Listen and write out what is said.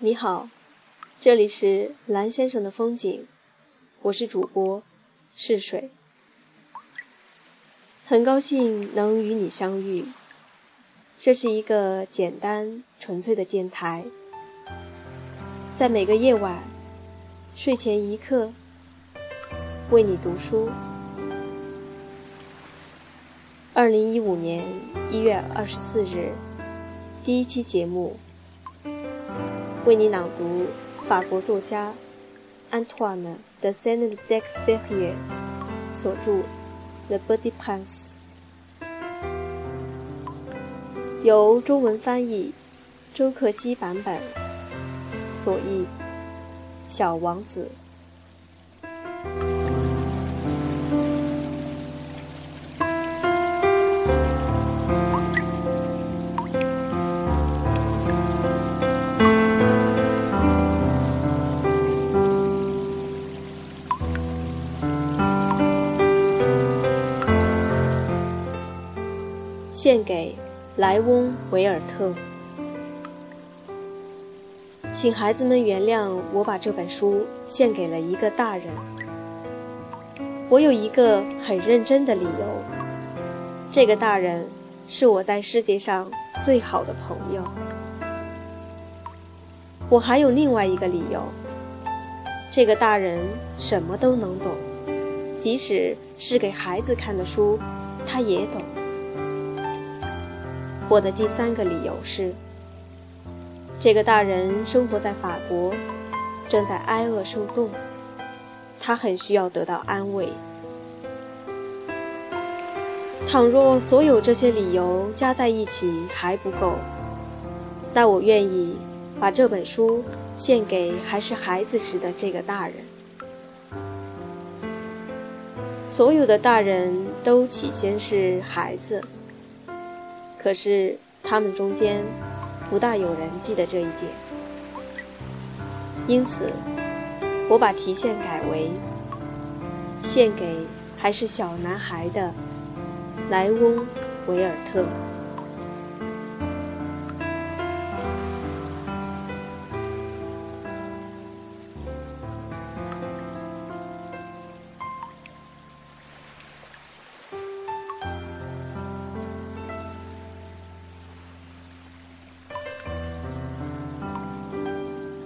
你好，这里是蓝先生的风景，我是主播是水，很高兴能与你相遇。这是一个简单纯粹的电台，在每个夜晚睡前一刻为你读书。二零一五年一月二十四日，第一期节目。为你朗读法国作家 Antoine de s a i n t d e x p e r i e r 所著《The Body p a s s 由中文翻译，周克希版本，所译《小王子》。献给莱翁·维尔特，请孩子们原谅我把这本书献给了一个大人。我有一个很认真的理由，这个大人是我在世界上最好的朋友。我还有另外一个理由，这个大人什么都能懂，即使是给孩子看的书，他也懂。我的第三个理由是，这个大人生活在法国，正在挨饿受冻，他很需要得到安慰。倘若所有这些理由加在一起还不够，那我愿意把这本书献给还是孩子时的这个大人。所有的大人都起先是孩子。可是他们中间不大有人记得这一点，因此我把提现改为献给还是小男孩的莱翁·维尔特。